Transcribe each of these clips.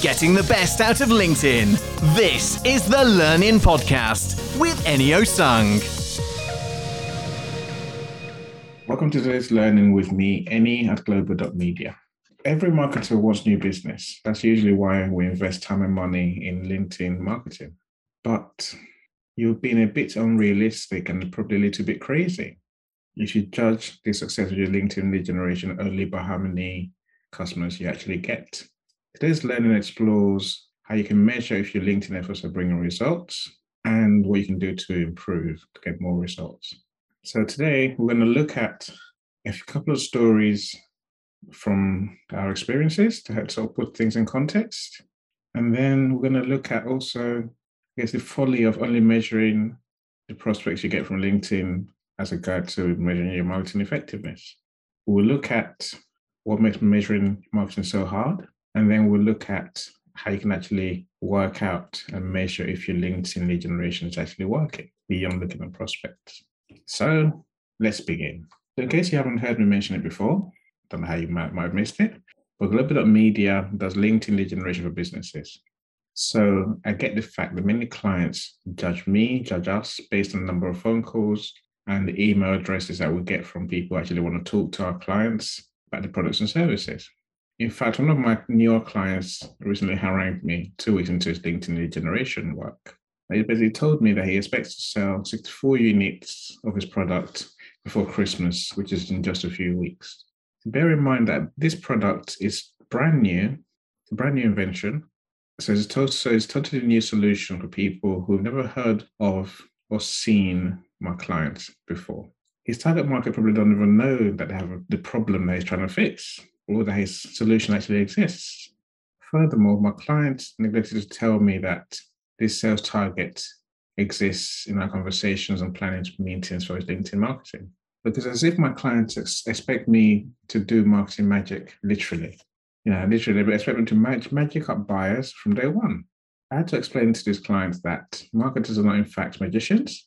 getting the best out of LinkedIn. This is the Learn In Podcast with Enio Sung. Welcome to today's learning with me, Eni at global.media. Every marketer wants new business. That's usually why we invest time and money in LinkedIn marketing. But you've been a bit unrealistic and probably a little bit crazy. You should judge the success of your LinkedIn lead generation only by how many customers you actually get. Today's learning explores how you can measure if your LinkedIn efforts are bringing results and what you can do to improve to get more results. So today we're going to look at a couple of stories from our experiences to help sort of put things in context. And then we're going to look at also, I guess, the folly of only measuring the prospects you get from LinkedIn as a guide to measuring your marketing effectiveness. We'll look at what makes measuring marketing so hard and then we'll look at how you can actually work out and measure if your LinkedIn lead generation is actually working beyond looking at prospects. So let's begin. So in case you haven't heard me mention it before, don't know how you might, might have missed it, but Global.media does LinkedIn lead generation for businesses. So I get the fact that many clients judge me, judge us based on the number of phone calls and the email addresses that we get from people who actually want to talk to our clients about the products and services. In fact, one of my newer clients recently harangued me two weeks into his LinkedIn lead generation work. He basically told me that he expects to sell 64 units of his product before Christmas, which is in just a few weeks. Bear in mind that this product is brand new, a brand new invention. So it's, to- so it's totally new solution for people who've never heard of or seen my clients before. His target market probably don't even know that they have the problem that he's trying to fix or that his solution actually exists. Furthermore, my client neglected to tell me that this sales target exists in our conversations and planning meetings for his LinkedIn marketing. Because as if my clients ex- expect me to do marketing magic, literally. You know, literally, they expect me to mag- magic up buyers from day one. I had to explain to these clients that marketers are not, in fact, magicians,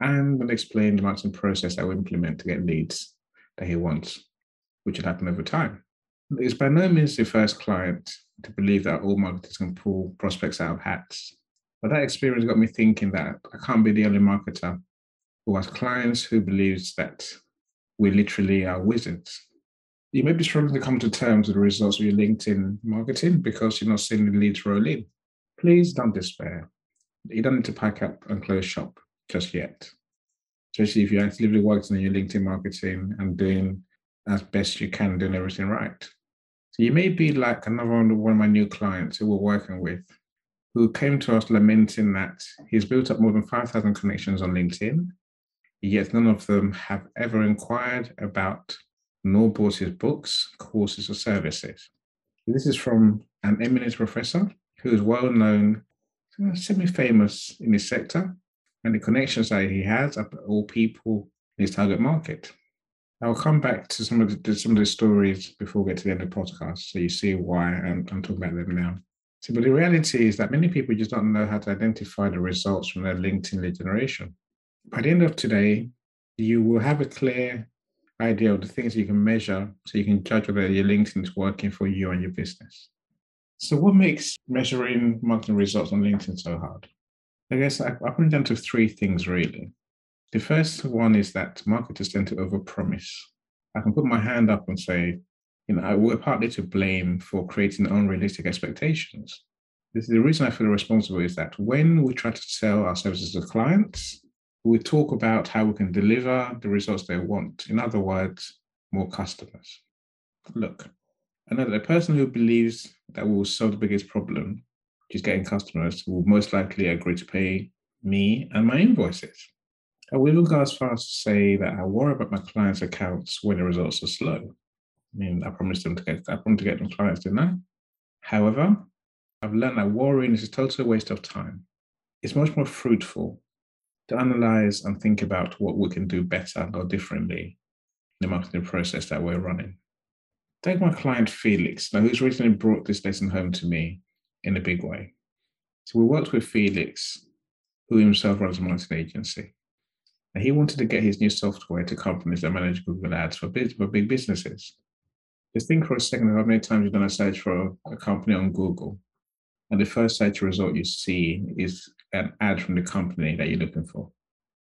and then explain the marketing process that we implement to get leads that he wants, which would happen over time. It's by no means the first client to believe that all marketers can pull prospects out of hats. But that experience got me thinking that I can't be the only marketer who has clients who believes that we literally are wizards. You may be struggling to come to terms with the results of your LinkedIn marketing because you're not seeing the leads roll in. Please don't despair. You don't need to pack up and close shop just yet. Especially if you're actively working on your LinkedIn marketing and doing as best you can, doing everything right. You may be like another one of, my new clients who we're working with, who came to us lamenting that he's built up more than 5,000 connections on LinkedIn, yet none of them have ever inquired about nor bought his books, courses, or services. This is from an eminent professor who is well known, uh, semi famous in his sector, and the connections that he has are all people in his target market. I'll come back to some of the some of the stories before we get to the end of the podcast, so you see why I'm, I'm talking about them now. See, but the reality is that many people just don't know how to identify the results from their LinkedIn lead generation. By the end of today, you will have a clear idea of the things you can measure, so you can judge whether your LinkedIn is working for you and your business. So, what makes measuring marketing results on LinkedIn so hard? I guess I, I put it down to three things really. The first one is that marketers tend to overpromise. I can put my hand up and say, you know, we're partly to blame for creating unrealistic expectations. This is the reason I feel responsible is that when we try to sell our services to clients, we talk about how we can deliver the results they want. In other words, more customers. Look, another the person who believes that we will solve the biggest problem, which is getting customers, will most likely agree to pay me and my invoices. I will go as far as to say that I worry about my clients' accounts when the results are slow. I mean, I promised them to get, I promised to get them clients, didn't I? However, I've learned that worrying is a total waste of time. It's much more fruitful to analyze and think about what we can do better or differently in the marketing process that we're running. Take my client Felix, now who's recently brought this lesson home to me in a big way. So we worked with Felix, who himself runs a marketing agency. And he wanted to get his new software to companies that manage Google Ads for big, for big businesses. Just think for a second how many times you've done a search for a company on Google and the first search result you see is an ad from the company that you're looking for.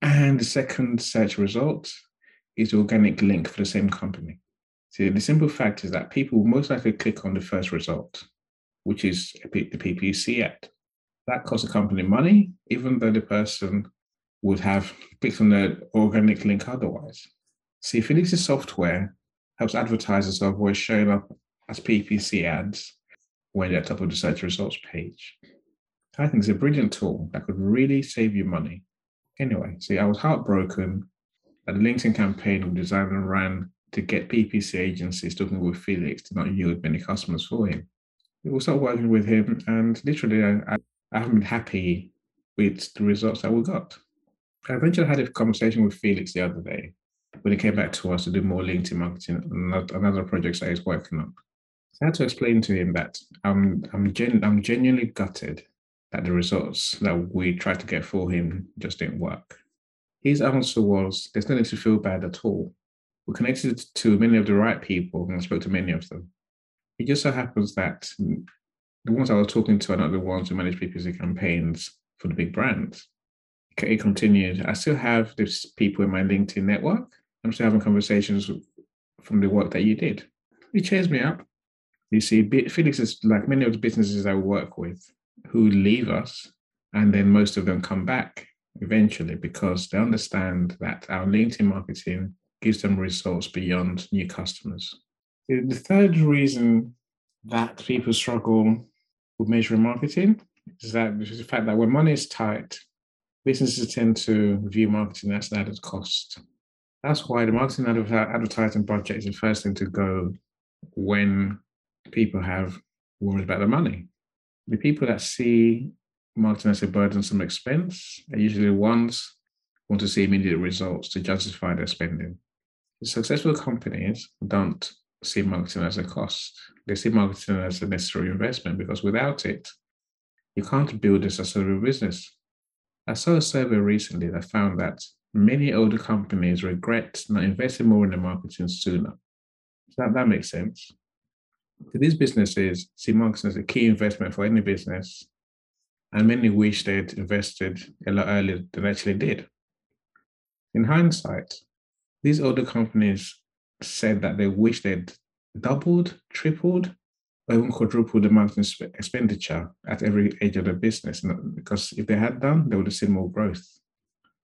And the second search result is organic link for the same company. So the simple fact is that people will most likely click on the first result, which is the PPC ad. That costs the company money, even though the person would have picked on the organic link otherwise. See, Felix's software helps advertisers avoid showing up as PPC ads when they're at the top of the search results page. I think it's a brilliant tool that could really save you money. Anyway, see, I was heartbroken that the LinkedIn campaign we designed and ran to get PPC agencies talking with Felix to not yield many customers for him. We started working with him, and literally, I, I haven't been happy with the results that we got. I eventually had a conversation with Felix the other day when he came back to us to do more LinkedIn marketing and another project that he's working on. So I had to explain to him that I'm I'm, I'm genuinely gutted that the results that we tried to get for him just didn't work. His answer was, "There's no need to feel bad at all. We connected to many of the right people and I spoke to many of them. It just so happens that the ones I was talking to are not the ones who manage PPC campaigns for the big brands." He continued, "I still have these people in my LinkedIn network. I'm still having conversations from the work that you did. It cheers me up. You see, Felix is like many of the businesses I work with who leave us, and then most of them come back eventually because they understand that our LinkedIn marketing gives them results beyond new customers. The third reason that people struggle with measuring marketing is that the fact that when money is tight, businesses tend to view marketing as an added cost. That's why the marketing advertising budget is the first thing to go when people have worries about the money. The people that see marketing as a burdensome expense are usually the ones who want to see immediate results to justify their spending. Successful companies don't see marketing as a cost. They see marketing as a necessary investment because without it, you can't build a successful business. I saw a survey recently that found that many older companies regret not investing more in the marketing sooner. So that, that makes sense. To these businesses, see marketing as a key investment for any business, and many wish they'd invested a lot earlier than actually did. In hindsight, these older companies said that they wish they'd doubled, tripled, or even quadrupled the marketing expenditure at every age of the business. Because if they had done, they would have seen more growth.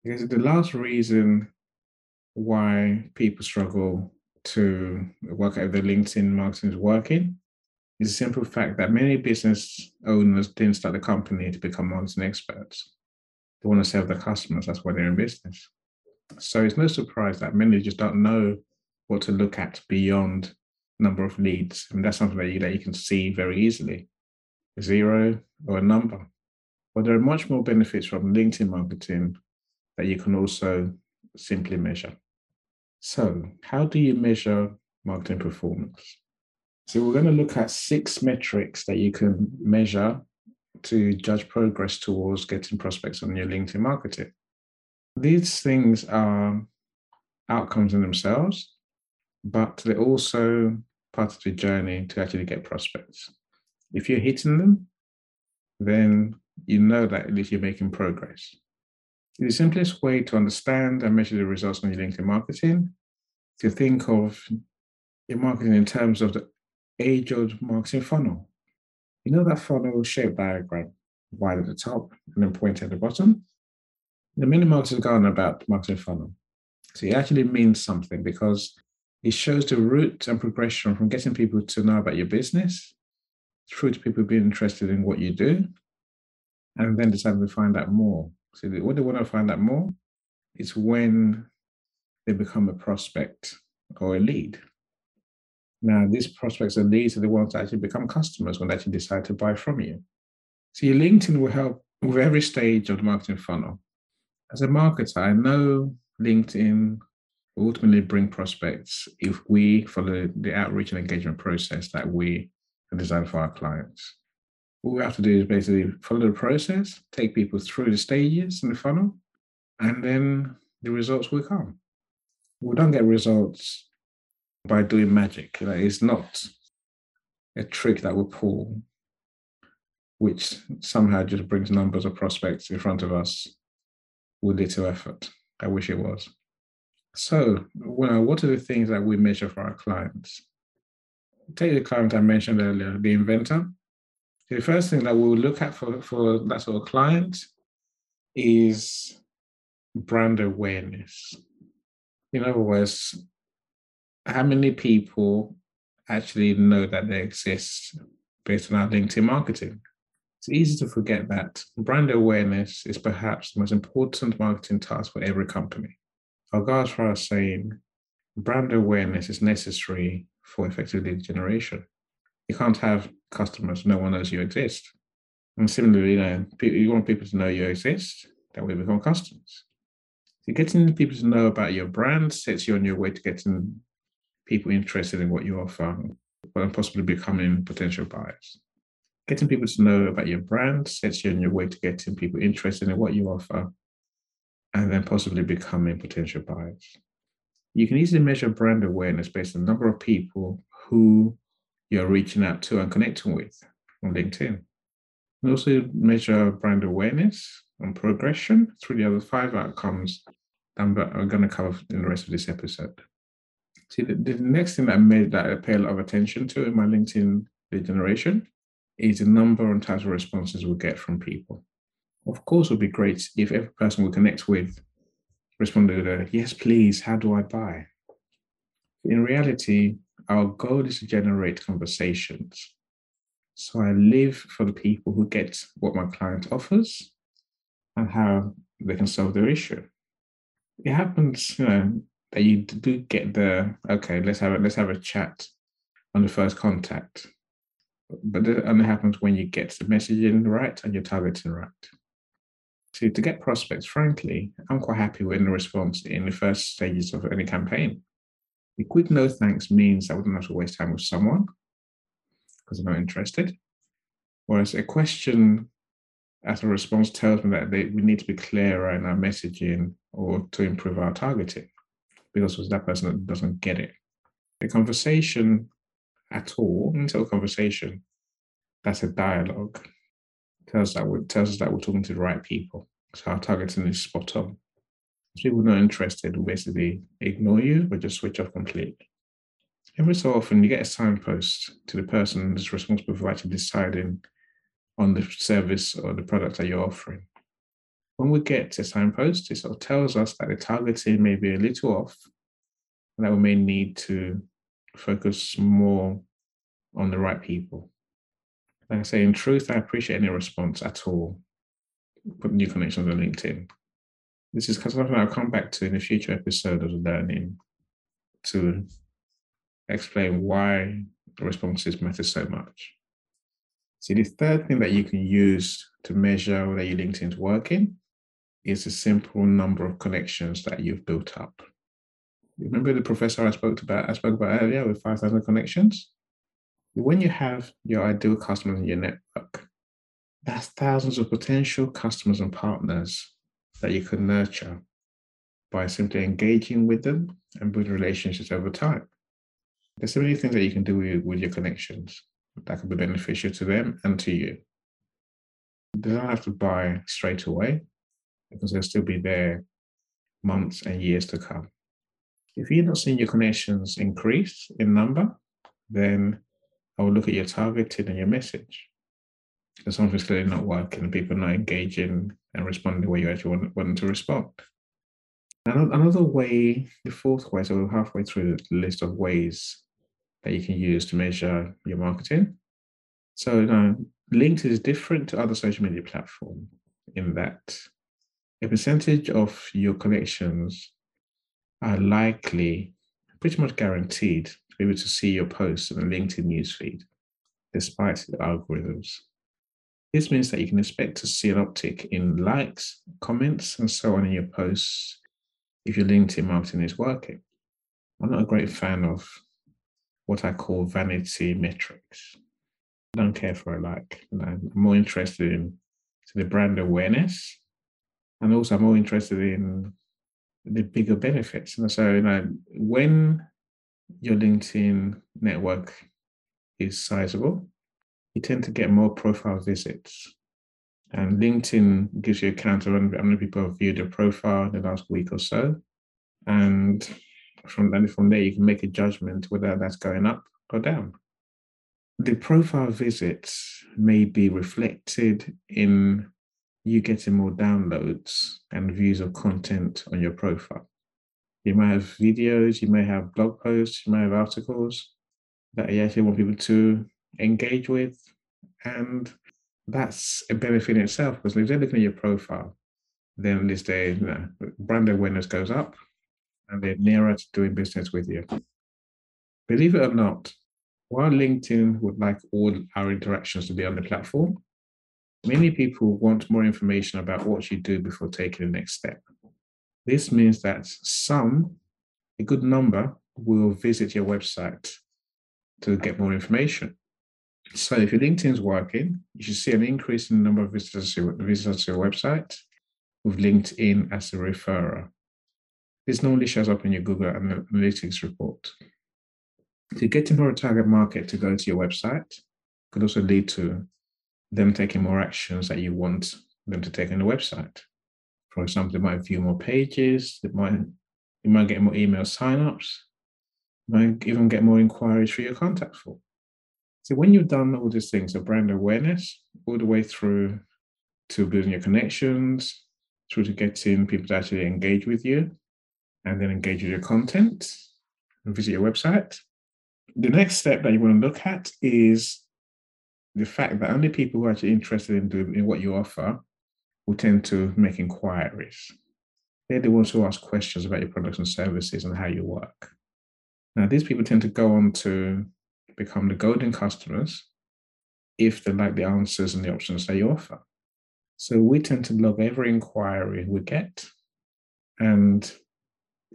Because the last reason why people struggle to work out if their LinkedIn marketing is working is the simple fact that many business owners didn't start the company to become marketing experts. They want to serve their customers. That's why they're in business. So it's no surprise that many just don't know what to look at beyond number of leads. And that's something that you, that you can see very easily, a zero or a number. But there are much more benefits from LinkedIn marketing that you can also simply measure. So, how do you measure marketing performance? So, we're going to look at six metrics that you can measure to judge progress towards getting prospects on your LinkedIn marketing. These things are outcomes in themselves, but they're also part of the journey to actually get prospects. If you're hitting them, then you know that at least you're making progress. The simplest way to understand and measure the results on your LinkedIn marketing to think of your marketing in terms of the age old marketing funnel. You know that funnel shape diagram, wide at the top and then point at the bottom? The many marketers go on about marketing funnel. So it actually means something because it shows the route and progression from getting people to know about your business through to people being interested in what you do and then deciding to find out more. So what they want to find out more is when they become a prospect or a lead. Now, these prospects and leads are the ones that actually become customers when they actually decide to buy from you. So your LinkedIn will help with every stage of the marketing funnel. As a marketer, I know LinkedIn ultimately bring prospects if we follow the outreach and engagement process that we have designed for our clients. What we have to do is basically follow the process, take people through the stages in the funnel, and then the results will come. We don't get results by doing magic. You know, it's not a trick that we pull. which somehow just brings numbers of prospects in front of us with little effort. I wish it was. So, well, what are the things that we measure for our clients? Take the client I mentioned earlier, the inventor. The first thing that we'll look at for, for that sort of client is brand awareness. In other words, how many people actually know that they exist based on our LinkedIn marketing? It's easy to forget that brand awareness is perhaps the most important marketing task for every company. I'll go as saying brand awareness is necessary for effective lead generation. You can't have customers, no one knows you exist. And similarly, you know, you want people to know you exist, that we become customers. So getting people to know about your brand sets you on your way to getting people interested in what you offer and possibly becoming potential buyers. Getting people to know about your brand sets you on your way to getting people interested in what you offer and then possibly becoming potential buyers. You can easily measure brand awareness based on the number of people who you're reaching out to and connecting with on LinkedIn. And also measure brand awareness and progression through the other five outcomes that I'm going to cover in the rest of this episode. See, the, the next thing that I made that I pay a lot of attention to in my LinkedIn lead generation is the number and types of responses we get from people. Of course, it would be great if every person we connect with responded a yes, please, how do I buy? In reality, our goal is to generate conversations. So I live for the people who get what my client offers and how they can solve their issue. It happens, you know, that you do get the okay, let's have a let's have a chat on the first contact. But it only happens when you get the messaging right and your targeting right. So to get prospects, frankly, I'm quite happy with the response in the first stages of any campaign. A quick no thanks means I wouldn't have to waste time with someone because I'm not interested. Whereas a question as a response tells me that they, we need to be clearer in our messaging or to improve our targeting because it's that person that doesn't get it. A conversation at all, until a conversation, that's a dialogue. Tells that we tells us that we're talking to the right people. So our targeting is spot on. If people are not interested, we basically ignore you or just switch off completely. Every so often you get a signpost to the person who's responsible for actually deciding on the service or the product that you're offering. When we get to a signpost, it sort of tells us that the targeting may be a little off and that we may need to focus more on the right people. I say, in truth, I appreciate any response at all. Put new connections on LinkedIn. This is something I'll come back to in a future episode of the learning to explain why responses matter so much. See, the third thing that you can use to measure whether your LinkedIn is working is the simple number of connections that you've built up. Remember the professor I spoke about I spoke about earlier with 5,000 connections? When you have your ideal customers in your network, that's thousands of potential customers and partners that you can nurture by simply engaging with them and building relationships over time. There's so many things that you can do with, with your connections that can be beneficial to them and to you. They don't have to buy straight away because they'll still be there months and years to come. If you're not seeing your connections increase in number, then I will look at your targeting and your message. Because something's clearly not working people are not engaging and responding the way you actually want, want them to respond. Another way, the fourth way, so we're halfway through the list of ways that you can use to measure your marketing. So now, LinkedIn is different to other social media platforms in that a percentage of your connections are likely, pretty much guaranteed, to be able to see your posts in the LinkedIn newsfeed, despite the algorithms. This means that you can expect to see an uptick in likes, comments, and so on in your posts if your LinkedIn marketing is working. I'm not a great fan of what I call vanity metrics. I don't care for a like. I'm more interested in the brand awareness and also I'm more interested in the bigger benefits. And so, you know, when your LinkedIn network is sizable, you tend to get more profile visits. And LinkedIn gives you a count of how many people have viewed your profile in the last week or so. And from then from there, you can make a judgment whether that's going up or down. The profile visits may be reflected in you getting more downloads and views of content on your profile. You may have videos, you may have blog posts, you may have articles that you actually want people to engage with. And that's a benefit in itself because if they're looking at your profile, then this day, you know, brand awareness goes up and they're nearer to doing business with you. Believe it or not, while LinkedIn would like all our interactions to be on the platform, many people want more information about what you do before taking the next step. This means that some, a good number, will visit your website to get more information. So if your LinkedIn's working, you should see an increase in the number of visitors to your, visitors to your website with LinkedIn as a referrer. This normally shows up in your Google Analytics report. To get more target market to go to your website could also lead to them taking more actions that you want them to take on the website. For example, they might view more pages, they might, you might get more email signups, might even get more inquiries for your contact form. So when you've done all these things, so brand awareness, all the way through to building your connections, through to getting people to actually engage with you, and then engage with your content and visit your website. The next step that you want to look at is the fact that only people who are actually interested in doing in what you offer will tend to make inquiries. They're the ones who ask questions about your products and services and how you work. Now, these people tend to go on to become the golden customers if they like the answers and the options that you offer. So we tend to log every inquiry we get and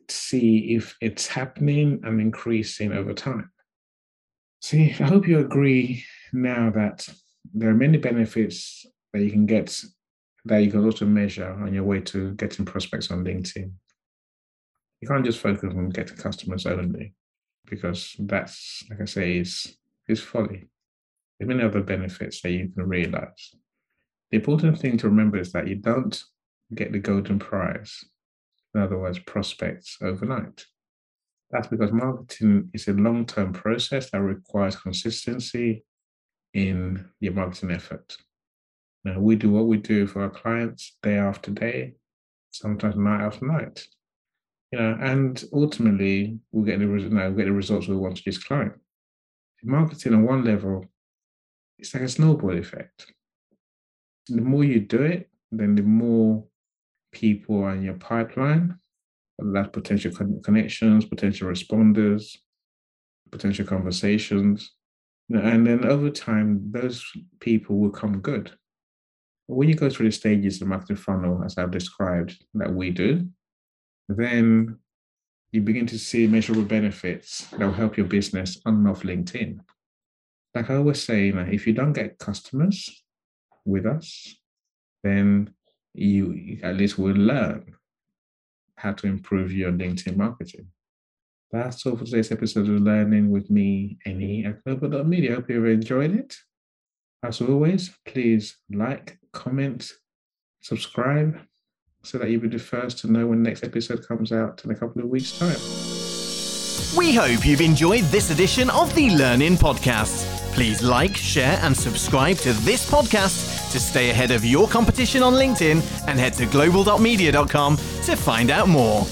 see if it's happening and increasing over time. See, I hope you agree now that there are many benefits that you can get that you can also measure on your way to getting prospects on LinkedIn. You can't just focus on getting customers only because that's, like I say, is is folly. There are many other benefits that you can realize. The important thing to remember is that you don't get the golden prize, in other words, prospects overnight. That's because marketing is a long term process that requires consistency in your marketing effort. Now, we do what we do for our clients day after day, sometimes night after night you know, and ultimately we'll get the know, we'll get the results we want to this client. Marketing on one level, it's like a snowball effect. The more you do it, then the more people in your pipeline, that potential connections, potential responders, potential conversations. And then over time, those people will come good. When you go through the stages of marketing funnel, as I've described, that we do, then you begin to see measurable benefits that will help your business off LinkedIn. Like I always say, if you don't get customers with us, then you at least will learn how to improve your LinkedIn marketing. That's all for today's episode of Learning with me, Any at Global.media. I hope you've enjoyed it. As always, please like, comment, subscribe, so that you'll be the first to know when the next episode comes out in a couple of weeks' time. We hope you've enjoyed this edition of the Learning Podcast. Please like, share, and subscribe to this podcast to stay ahead of your competition on LinkedIn and head to global.media.com to find out more.